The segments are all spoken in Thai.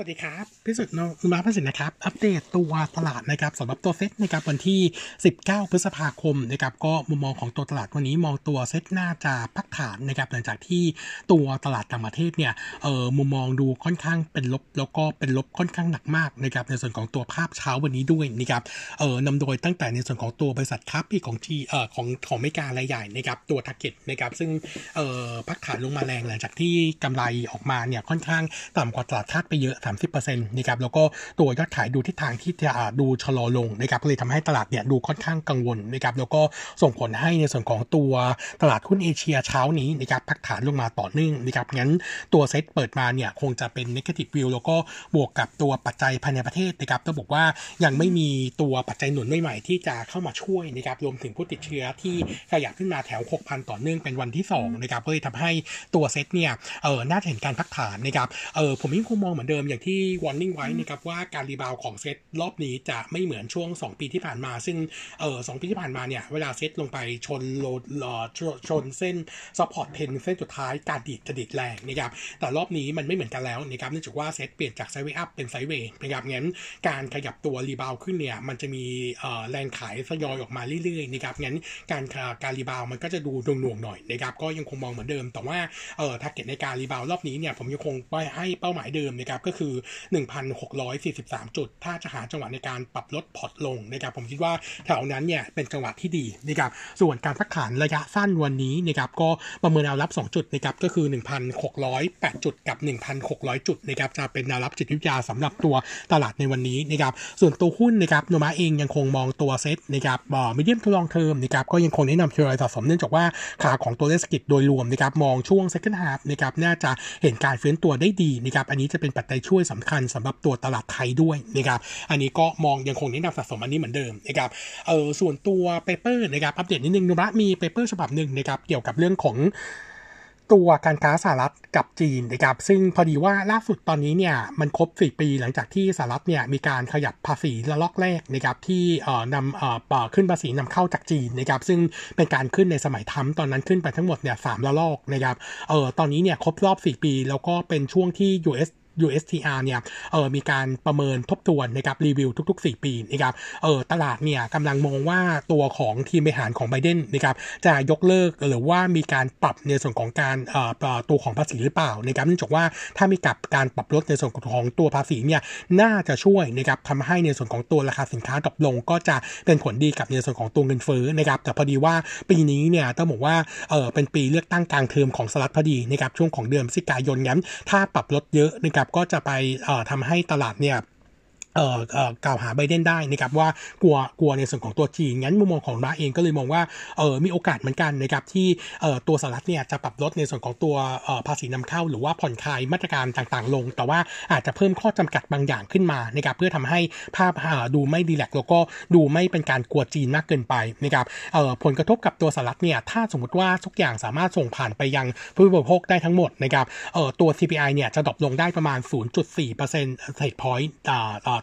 สวัสดีครับ พิสุทธิ์ โนมูระพัฒนสินนะครับ อัปเดตตัวตลาดนะครับสำหรับตัวเซ็ตนะครับวันที่ 19 พฤษภาคมนะครับก็มุมมองของตัวตลาดวันนี้มองตัวเซ็ตน่าจะพักฐานนะครับหลังจากที่ตัวตลาดต่างประเทศเนี่ยเออมุมมองดูค่อนข้างเป็นลบ แล้วก็เป็นลบค่อนข้างหนักมากนะครับในส่วนของตัวภาพเช้าวันนี้ด้วยนะครับเออนำโดยตั้งแต่ในส่วนของตัวบริษัทค้าปลีกของจีเอ่อของของอเมริการายใหญ่นะครับตัว Target นะครับซึ่งเออพักฐานลงมาแรงหลังจากที่กำไรออกมาเนี่ยค่อนข้างต่ำกว่าตลาดคาดไปเยอะ30%นะครับแล้วก็ตัวยอดขายดูทิศทางที่จะดูชะลอลงนะครับเลยทำให้ตลาดเนี่ยดูค่อนข้างกังวลนะครับแล้วก็ส่งผลให้ในส่วนของตัวตลาดหุ้นเอเชียเช้านี้นะครับพักฐานลงมาต่อเนื่องนะครับงั้นตัวเซ็ตเปิดมาเนี่ยคงจะเป็น negative view แล้วก็บวกกับตัวปัจจัยภายในประเทศนะครับต้องบอกว่ายังไม่มีตัวปัจจัยหนุนใหม่ๆที่จะเข้ามาช่วยนะครับรวมถึงผู้ติดเชื้อที่ขยับขึ้นมาแถว 6,000 ต่อเนื่องเป็นวันที่2นะครับก็เลยทำให้ตัวเซ็ตเนี่ยเออน่าจะเห็นการพักฐานนะครับเออผมยังคงมองเหมือนเดิมอย่างที่ warning ไว้นะครับว่าการ rebound ของเซตรอบนี้จะไม่เหมือนช่วง 2 ปีที่ผ่านมา ซึ่งเออ2 ปีที่ผ่านมาเนี่ย เวลาเซตลงไปชน low ชนเส้น support trend เส้นสุดท้ายการดีดจะดีดแรงนะครับแต่รอบนี้มันไม่เหมือนกันแล้วนะครับเนื่องจากว่าเซตเปลี่ยนจาก sideway up เป็น sideway นะครับงั้นการขยับตัว rebound ขึ้นเนี่ยมันจะมีแรงขายทยอยออกมาเรื่อยๆนะครับงั้นการการ rebound มันก็จะดูหน่วงๆหน่อยนะครับก็ยังคงมองเหมือนเดิม แต่ว่าเออ target ในการ rebound รอบนี้เนี่ยผมยังคงไปให้เป้าหมายเดิมนะครับก็คือ 1,643 จุด ถ้าจะหาจังหวะในการปรับลดพอร์ตลงนะครับผมคิดว่าแถวนั้นเนี่ยเป็นจังหวะที่ดีนะครับส่วนการพักฐานระยะสั้นวันนี้นะครับก็ประเมินแนวรับ 2 จุดนะครับก็คือ 1,608 จุดกับ 1,600 จุดนะครับจะเป็นแนวรับจิตวิทยาสำหรับตัวตลาดในวันนี้นะครับส่วนตัวหุ้นนะครับโนมูระเองยังคงมองตัวเซ็ตนะครับ for medium to long term นะครับก็ยังคงแนะนำทยอยสะสมเนื่องจากว่าขาของตัวเลขเศรษฐกิจโดยรวมนะครับมองช่วง second half นะครับน่าจะเห็นการฟื้นตัวได้ดีนะครับอันนี้จะเป็นปัจจัยช่วยสำคัญสำหรับตัวตลาดไทยด้วยนะครับอันนี้ก็มองยังคงแนะนำสะสมอันนี้เหมือนเดิมนะครับเออส่วนตัว paper นะครับอัปเดตนิดนึงโนมูระมี paper ฉบับหนึ่งนะครับเกี่ยวกับเรื่องของตัวการค้าสหรัฐกับจีนนะครับซึ่งพอดีว่าล่าสุดตอนนี้เนี่ยมันครบ 4 ปีหลังจากที่สหรัฐเนี่ยมีการขยับภาษีระลอกแรกนะครับที่เอ่อนำเอ่อขึ้นภาษีนำเข้าจากจีนนะครับซึ่งเป็นการขึ้นในสมัยทัมตอนนั้นขึ้นไปทั้งหมดเนี่ยสามระลอกนะครับเอ่อตอนนี้เนี่ยครบรอบ 4 ปี แล้วก็เป็นช่วงที่ US USTR เนี่ยเออมีการประเมินทบทวนนะครับรีวิวทุก ๆ 4 ปีนะครับเออตลาดเนี่ยกำลังมองว่าตัวของทีมบริหารของไบเดนนะครับจะยกเลิกหรือว่ามีการปรับในส่วนของการเอ่อตัวของภาษีหรือเปล่านะครับเนื่องจากว่าถ้ามีกับการปรับลดในส่วนของตัวภาษีเนี่ยน่าจะช่วยนะครับทำให้ในส่วนของตัวราคาสินค้าดรอปลง ก็จะเป็นผลดีกับในส่วนของตัวเงินเฟ้อนะครับแต่พอดีว่าปีนี้เนี่ยต้องบอกว่าเออเป็นปีเลือกตั้งกลางเทอมของสหรัฐพอดีนะครับช่วงของเดือนพฤศจิกายนงั้นถ้าปรับลดเยอะนะครับก็จะไปทำให้ตลาดเนี่ย กล่าวหาไบเดนได้นะครับว่ากลัวกลัวในส่วนของตัวจีนงั้นมุมมองของร้าเองก็เลยมองว่าเออมีโอกาสเหมือนกันนะครับที่เออตัวสหรัฐเนี่ยจะปรับลดในส่วนของตัวภาษีนำเข้า หรือว่าผ่อนคลายมาตรการต่างๆ ลง แต่ว่าอาจจะเพิ่มข้อจำกัดบางอย่างขึ้นมานะครับเพื่อทำให้ภาพดูไม่ดีแลกแล้วก็ดูไม่เป็นการกลัวจีนมากเกินไปนะครับเออผลกระทบกับตัวสหรัฐเนี่ยถ้าสมมติว่าทุกอย่างสามารถส่งผ่านไปยังผู้บริโภคได้ทั้งหมดนะครับเออตัว CPI เนี่ยจะ drop ลงได้ประมาณ 0.4%เศษพอยต์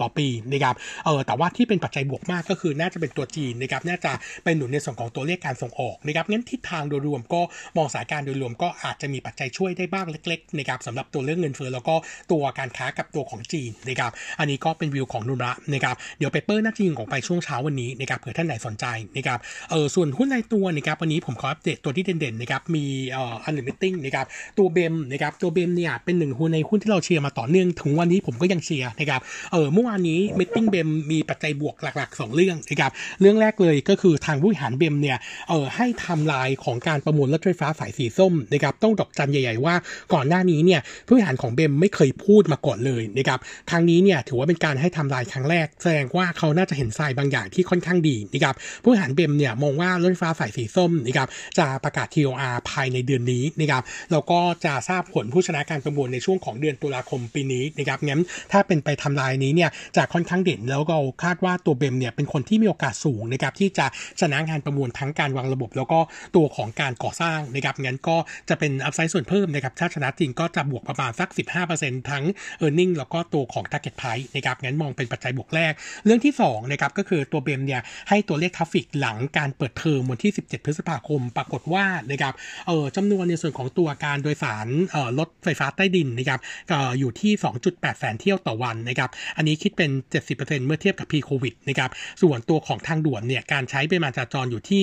ต่อปีนะครับเออแต่ว่าที่เป็นปัจจัยบวกมากก็คือน่าจะเป็นตัวจีนนะครับน่าจะเป็นหนุนในส่วนของตัวเลขการส่งออกนะครับงั้นทิศทางโดยรวมก็มองสถานการณ์โดยรวมก็อาจจะมีปัจจัยช่วยได้บ้างเล็กๆนะครับสำหรับตัวเรื่องเงินเฟ้อแล้วก็ตัวการค้ากับตัวของจีนนะครับอันนี้ก็เป็นวิวของโนมูระนะครับเดี๋ยว paper น่าจะยิงออกไปช่วงเช้าวันนี้นะครับเผื่อท่านไหนสนใจนะครับเออส่วนหุ้นในตัวนะครับวันนี้ผมขออัปเดตตัวที่เด่นๆนะครับมีเอ่อ analyst meeting นะครับตัว BEM นะครับตัว BEM เนี่ยเป็นหนึ่งหุ้นในหุ้นที่เราเชียร์มาต่อเนื่องถึงวันนี้ผมก็ยังเชียร์นะครับเออเมื่อวานนี้ meeting BEM มีปัจจัยบวกหลักๆ 2 เรื่องนะครับเรื่องแรกเลยก็คือทางผู้บริหารเบมเนี่ยเออให้ทำลายของการประมูลรถไฟฟ้าสายสีส้มนะครับต้องดอกจันใหญ่ ๆ ว่าก่อนหน้านี้เนี่ยผู้บริหารของเบมไม่เคยพูดมาก่อนเลยนะครับครั้งนี้เนี่ยถือว่าเป็นการให้ทำลายครั้งแรก แสดงว่าเขาน่าจะเห็นทรายบางอย่างที่ค่อนข้างดีนะครับผู้บริหารเบมเนี่ยมองว่ารถไฟฟ้าสายสีส้มนะครับจะประกาศ TOR ภายในเดือนนี้นะครับแล้วก็จะทราบผลผู้ชนะการประมูลในช่วงของเดือนตุลาคมปีนี้นะครับงั้นถ้าเป็นไปทำลายนี้เนี่ยเนี่ยจะค่อนข้างเด่นแล้วก็คาดว่าตัว BEM เนี่ยเป็นคนที่มีโอกาสสูงนะครับที่จะชนะงานประมูลทั้งการวางระบบ แล้วก็ตัวของการก่อสร้างนะครับงั้นก็จะเป็น upside ส่วนเพิ่มนะครับถ้าชนะจริงก็จะบวกประมาณสัก 15%ทั้ง e a r n i n g แล้วก็ตัวของ target price นะครับงั้นมองเป็นปัจจัยบวกแรก เรื่องที่2นะครับก็คือตัว BEM เนี่ยให้ตัวเลข traffic หลังการเปิดเทอมวันที่ 17 พฤษภาคม ปรากฏว่านะครับเออจำนวนในส่วนของตัวการโดยสารเออรถไฟฟ้าใต้ดินนะครับอยู่ที่ 2.8 แสนเที่ยวต่อวันนะครับอันนี้คิดเป็น 70%เมื่อเทียบกับ pre covid นะครับ ส่วนตัวของทางด่วนเนี่ย การใช้ปริมาณจราจรอยู่ที่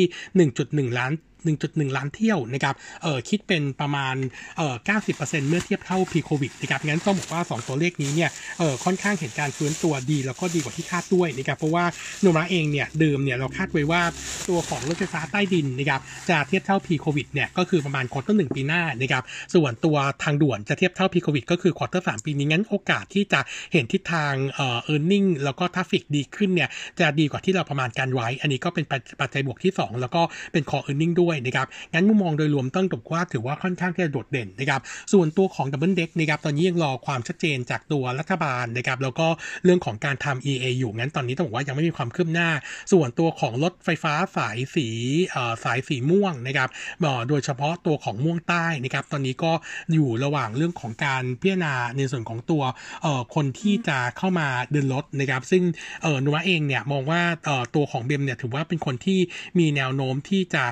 1.1 ล้าน 1.1 ล้านเที่ยวนะครับเออคิดเป็นประมาณเออ90%เมื่อเทียบเท่าพีโควิดนะครับงั้นต้องบอกว่า 2 ตัวเลขนี้เนี่ยเออค่อนข้างเห็นการฟื้นตัวดี แล้วก็ดีกว่าที่คาดด้วยนะครับเพราะว่าโนมาเองเนี่ยเดิมเนี่ยเราคาดไว้ว่าตัวของรถไฟฟ้าใต้ดินนะครับจะเทียบเท่า pre-COVID เนี่ยก็คือประมาณ quarter หนึ่งปีหน้านะครับส่วนตัวทางด่วนจะเทียบเท่า pre-COVID ก็คือ quarter สามปีนี้งั้นโอกาสที่จะเห็นทิศทางเอ่อ earning แล้วก็ traffic ดีขึ้นเนี่ยจะดีกว่าที่เราประมาณการไว้ อันนี้ก็เป็นปัจจัยบวกที่ 2 แล้วก็เป็น core earning ด้วยนะครับงั้นมุมมองโดยรวมต้องบอกว่าถือว่าค่อนข้างที่จะโดดเด่นนะครับส่วนตัวของ double deck นะครับตอนนี้ยังรอความชัดเจนจากตัวรัฐบาลนะครับแล้วก็เรื่องของการทำ EIA อยู่งั้นตอนนี้ต้องบอกว่ายังไม่มีความคืบหน้า ส่วนตัวของรถไฟฟ้าสายสีสายสีม่วงนะครับโดยเฉพาะตัวของม่วงใต้นะครับตอนนี้ก็อยู่ระหว่างเรื่องของการพิจารณาในส่วนของตัวคนที่จะเข้ามาเดินรถนะครับ ซึ่งนุวะเองเนี่ยมองว่าตัวของเบมเนี่ยถือว่าเป็นคนที่มีแนวโน้มที่จะ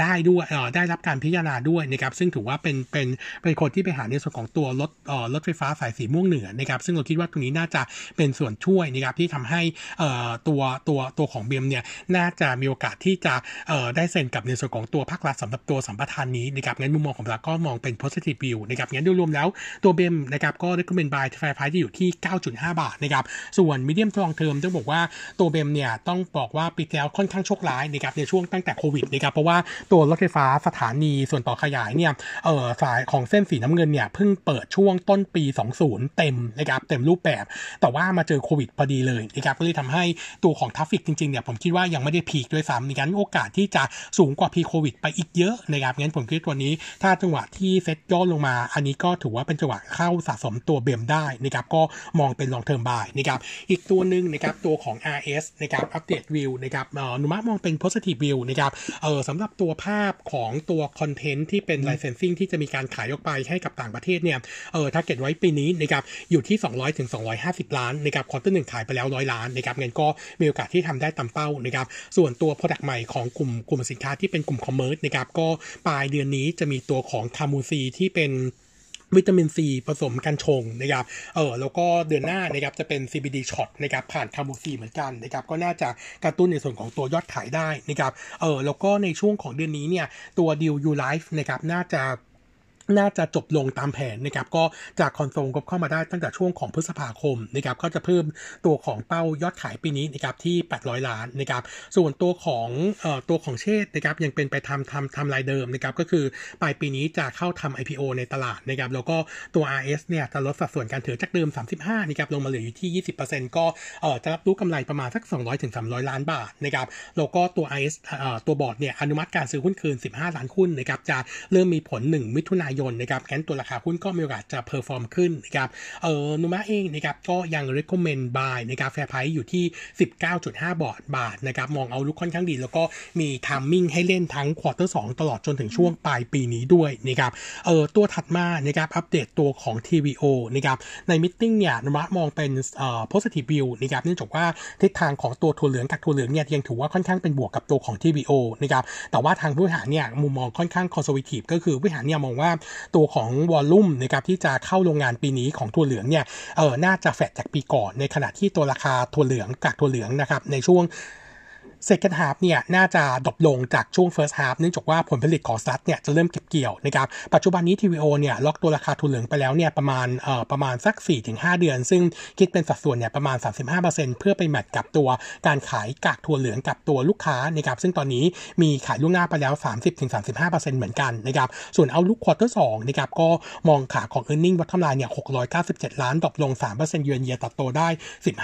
ได้ด้วยได้รับการพิจารณาด้วยนะครับซึ่งถือว่าเป็นเป็นเป็นคนที่ไปหาในส่วนของตัวรถเออรถไฟฟ้าสายสีม่วงเหนือนะครับซึ่งเราคิดว่าตรงนี้น่าจะเป็นส่วนช่วยนะครับที่ทำให้เอ่อตัวตัวตัวของเบียมเนี่ยน่าจะมีโอกาสที่จะเอ่อได้เซ็นกับในส่วนของตัวภาครัฐสำหรับตัวสัมปทานนี้นะครับงั้นมุมมองของเราก็มองเป็น positive view นะครับงั้นโดยรวมแล้วตัวเบมนะครับก็ recommend buy ไฟฟ้าที่อยู่ที่ 9.5 บาทนะครับส่วน medium long term ต้องบอกว่าตัวเบมเนี่ยต้องบอกว่าปีแล้วค่อนข้างโชคร้ายนะครับในช่วงตั้งแต่โควิดนะครับเพราะว่าตัวรถไฟฟ้าสถานีส่วนต่อขยายเนี่ยเออสายของเส้นสีน้ำเงินเนี่ยเพิ่งเปิดช่วงต้นปี 20 เต็มนะครับเต็มรูปแบบ แต่ว่ามาเจอโควิดพอดีเลยนะครับก็เลยทำให้ตัวของ traffic จริงๆเนี่ยผมคิดว่ายังไม่ได้ peak ด้วยซ้ำในการโอกาสที่จะสูงกว่า pre-COVID ไปอีกเยอะนะครับงั้นผมคิดตัวนี้ ถ้าจังหวะที่เซ็ตย่อลงมา อันนี้ก็ถือว่าเป็นจังหวะเข้าสะสมตัว BEM ได้นะครับก็มองเป็น long term buy นะครับอีกตัวหนึ่งนะครับตัวของ RS นะครับอัปเดตวิวนะครับโนมูระมองเป็น positive view นะครับเออสำหรับตัวภาพของตัว content ที่เป็น licensing ที่จะมีการขายออกไปให้กับต่างประเทศเนี่ยเออ target ไว้ปีนี้นะครับอยู่ที่ 200ถึง250 ล้านนะครับ quarter หนึ่งขายไปแล้ว 100 ล้านนะครับงั้นก็มีโอกาสที่ทำได้ตามเป้านะครับส่วนตัว Product ใหม่ของกลุ่มกลุ่มสินค้าที่เป็นกลุ่ม commerce นะครับก็ปลายเดือนนี้จะมีตัวของ Camu C ที่เป็น วิตามินซีผสมกันชงนะครับ เออแล้วก็เดือนหน้านะครับจะเป็น CBD shot นะครับผ่านคาร์บูซีเหมือนกันนะครับก็น่าจะกระตุ้นในส่วนของตัวยอดขายได้นะครับ เออแล้วก็ในช่วงของเดือนนี้เนี่ยตัวดิวยูไลฟ์นะครับน่าจะ น่าจะจบลงตามแผนนะครับก็จากคอนโซลก็เข้ามาได้ตั้งแต่ช่วงของพฤษภาคมนะครับก็จะเพิ่มตัวของเป้ายอดขายปีนี้นะครับที่ 800 ล้านนะครับส่วนตัวของเอ่อตัวของเชษนะครับยังเป็นไปทำทำทำลายเดิมนะครับก็คือปลายปีนี้จะเข้าทำ IPO ในตลาดนะครับแล้วก็ตัว RS เนี่ยจะลดสัดส่วนการถือจากเดิม 35นะครับลงมาเหลืออยู่ที่ 20%ก็เอ่อจะรับรู้กำไรประมาณสัก 200ถึง300 ล้านบาทนะครับแล้วก็ตัว RS เอ่อตัวบอร์ดเนี่ยอนุมัติการซื้อหุ้นคืน 15 ล้านหุ้นนะครับจะเริ่มมีผล 1 มิถุนายนนะครับงั้นตัวราคาหุ้นก็มีโอกาสจะ perform ขึ้นนะครับเออโนมูระเองนะครับก็ยัง recommend buy นะครับ fair price อยู่ที่ 19.5 บาทบาทนะครับมอง outlook ค่อนข้างดี แล้วก็มี timing ให้เล่นทั้ง quarter 2ตลอดจนถึงช่วงปลายปีนี้ด้วยนะครับเออตัวถัดมานะครับอัปเดตตัวของ TVO นะครับใน meeting เนี่ยโนมูระมองเป็นเอ่อ positive view นะครับเนื่องจากว่าทิศทางของตัวถั่วเหลืองกับกากถั่วเหลืองเนี่ยยังถือว่าค่อนข้างเป็นบวกกับตัวของ TVO นะครับแต่ว่าทางผู้บริหารเนี่ยมุมมองค่อนข้าง conservative ก็คือผู้บริหารเนี่ยมองว่าตัวของ volume นะครับที่จะเข้าโรงงานปีนี้ของถั่วเหลืองเนี่ยเออน่าจะแฟดจากปีก่อน ในขณะที่ตัวราคาถั่วเหลืองกากถั่วเหลืองนะครับในช่วง second half เนี่ยน่าจะ drop ลงจากช่วง first half เนื่องจากว่าผลผลิตของสหรัฐเนี่ยจะเริ่มเก็บเกี่ยวนะครับ ปัจจุบันนี้ TVO เนี่ยล็อกตัวราคาถั่วเหลืองไปแล้วเนี่ยประมาณเอ่อประมาณสัก 4-5 เดือน ซึ่งคิดเป็นสัดส่วนเนี่ยประมาณ 35%เพื่อไป match กับตัวการขายกากถั่วเหลืองกับตัวลูกค้านะครับซึ่งตอนนี้มีขายล่วงหน้าไปแล้ว 30-35%เหมือนกันนะครับส่วน outlook quarter สองนะครับก็มองคาดของ earning วัตถุลายเนี่ย697 ล้าน drop ลง3%เยือนเยียตัดโตได้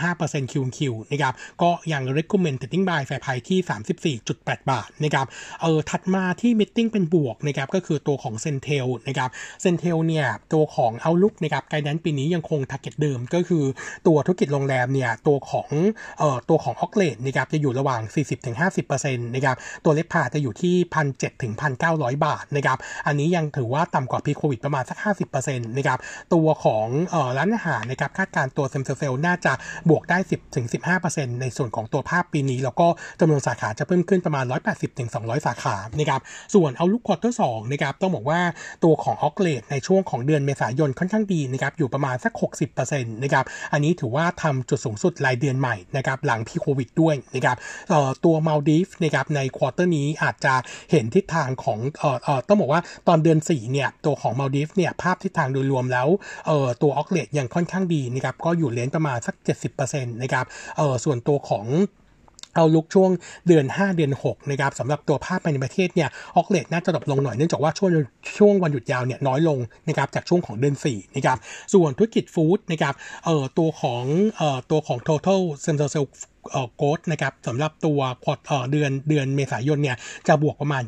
15%คิวคิวนะครับก็ยัง recommend t i n g buy แฟร์พรส์ที่ 34.8 บาทนะครับเออถัดมาที่ meeting เป็นบวกนะครับก็คือตัวของ CENTEL นะครับCENTEL เนี่ยตัวของ outlook นะครับ guidance ปีนี้ยังคง target เดิมก็คือตัวธุรกิจโรงแรมเนี่ยตัวของเอ่อตัวของ occ rate นะครับจะอยู่ระหว่าง 40-50%นะครับตัว RevPAR จะอยู่ที่1,700ถึง1,900บาทนะครับอันนี้ยังถือว่าต่ำกว่า pre โควิดประมาณสัก 50%นะครับตัวของเอ่อร้านอาหารนะครับคาดการณ์ตัว same-store sales น่าจะบวกได้ 10ถึง15%ในส่วนของตัวภาพปีนี้แล้วก็จำนวนสาขาจะเพิ่มขึ้นประมาณ 180-200 สาขานะครับส่วน outlook quarter 2นะครับต้องบอกว่าตัวของ occ rate ในช่วงของเดือนเมษายนค่อนข้างดีนะครับอยู่ประมาณสัก 60%นะครับอันนี้ถือว่าทำจุดสูงสุดรายเดือนใหม่นะครับหลัง pre โควิดด้วยนะครับตัวมัลดีฟส์นะครับใน quarter นี้อาจจะเห็นทิศทางของเอ่อเอ่อต้องบอกว่าตอนเดือน4เนี่ยตัวของมัลดีฟส์เนี่ยภาพทิศทางโดยรวมแล้วเอ่อตัว occ rate ยังค่อนข้างดีนะครับก็อยู่ range ประมาณสัก 70%นะครับเอ่อส่วนตัวของ เอาลุกช่วงเดือน 5 เดือน6นะครับสำหรับตัวภาพภายในประเทศเนี่ยออกเลทน่าจะดรอปลงหน่อยเนื่องจากว่าช่วงช่วงวันหยุดยาวเนี่ยน้อยลงนะครับจากช่วงของเดือน4นะครับส่วนธุรกิจฟู้ดนะครับเอ่อตัวของเอ่อตัวของ total central sales เอ่อ โกดนะครับสำหรับตัวควอเออเดือนเดือนเมษายนเนี่ยจะบวกประมาณ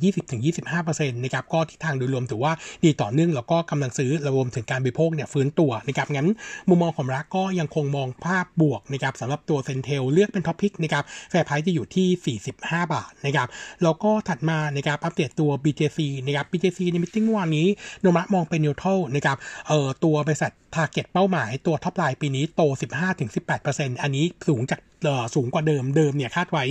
20-25%นะครับก็ทิศทางโดยรวมถือว่าดีต่อเนื่องแล้วก็กำลังซื้อรวมถึงการบริโภคเนี่ยฟื้นตัวนะครับงั้นมุมมองของเราก็ยังคงมองภาพบวกนะครับสำหรับตัว CENTEL เลือกเป็น top pick นะครับ fair price จะอยู่ที่ 45 บาทนะครับแล้วก็ถัดมานะครับอัปเดตตัว BJC นะครับ BJC ใน meeting วันนี้โนมูระมองเป็น neutral นะครับเอ่อตัวบริษัท target เป้าหมายตัว top line ปีนี้โต 15-18%อันนี้สูงจาก สูงกว่าเดิมเดิมเนี่ยคาดไว้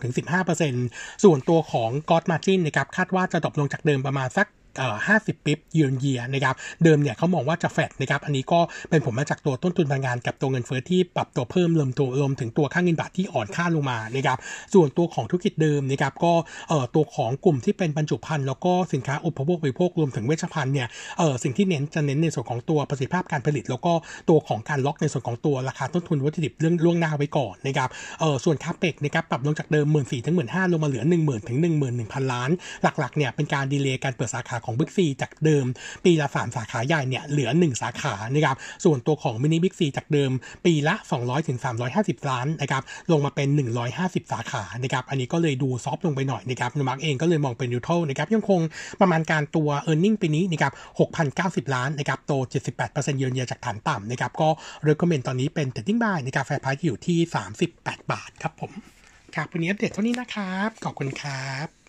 12-15%ส่วนตัวของ g o ดมาจินนะครับคาดว่าจะ drop ลงจากเดิมประมาณสัก เอ่อ50 ปิบเยือนเยียนะครับ เดิมเนี่ยเขามองว่าจะแฟดนะครับ อันนี้ก็เป็นผลมาจากตัวต้นทุนพลังงานกับตัวเงินเฟ้อที่ปรับตัวเพิ่มรวมตัวรวมถึงตัวค่าเงินบาทที่อ่อนค่าลงมานะครับ ส่วนตัวของธุรกิจเดิมนะครับก็เอ่อตัวของกลุ่มที่เป็นบรรจุภัณฑ์แล้วก็สินค้าอุปโภคบริโภครวมถึงเวชภัณฑ์เนี่ยเอ่อสิ่งที่เน้นจะเน้นในส่วนของตัวประสิทธิภาพการผลิต แล้วก็ตัวของการล็อกในส่วนของตัวราคาต้นทุนวัตถุดิบเรื่องล่วงหน้าไว้ก่อนนะครับเอ่อส่วนคาเปกนะครับปรับลงจากเดิม 1 4ื่นถึงหมื่นห้าลงมาเหลือ 1 0,000 ถึง 1 1 0 0 0 ล้าน หลักๆเนี่ยเป็นการ delay การเปิดสาขาของบิ๊กซีจากเดิม ปีละ 3 สาขาใหญ่เนี่ยเหลือ 1 สาขานะครับส่วนตัวของมินิบิ๊กซีจากเดิม ปีละ 200ถึง350 ล้านนะครับลงมาเป็น 150 สาขานะครับอันนี้ก็เลยดู soft ลงไปหน่อยนะครับโนมูระเองก็เลยมองเป็น neutral นะครับยังคงประมาณการตัว e a r n i n g ปีนี้นะครับ6,090 ล้านนะครับโต 78%เยือนเยียจากฐานต่ำนะครับก็ recommend ตอนนี้เป็น trading buy นะครับ fair price อยู่ที่ 38 บาทครับผมครับวันนี้อัปเดตเท่านี้นะครับ ขอบคุณครับ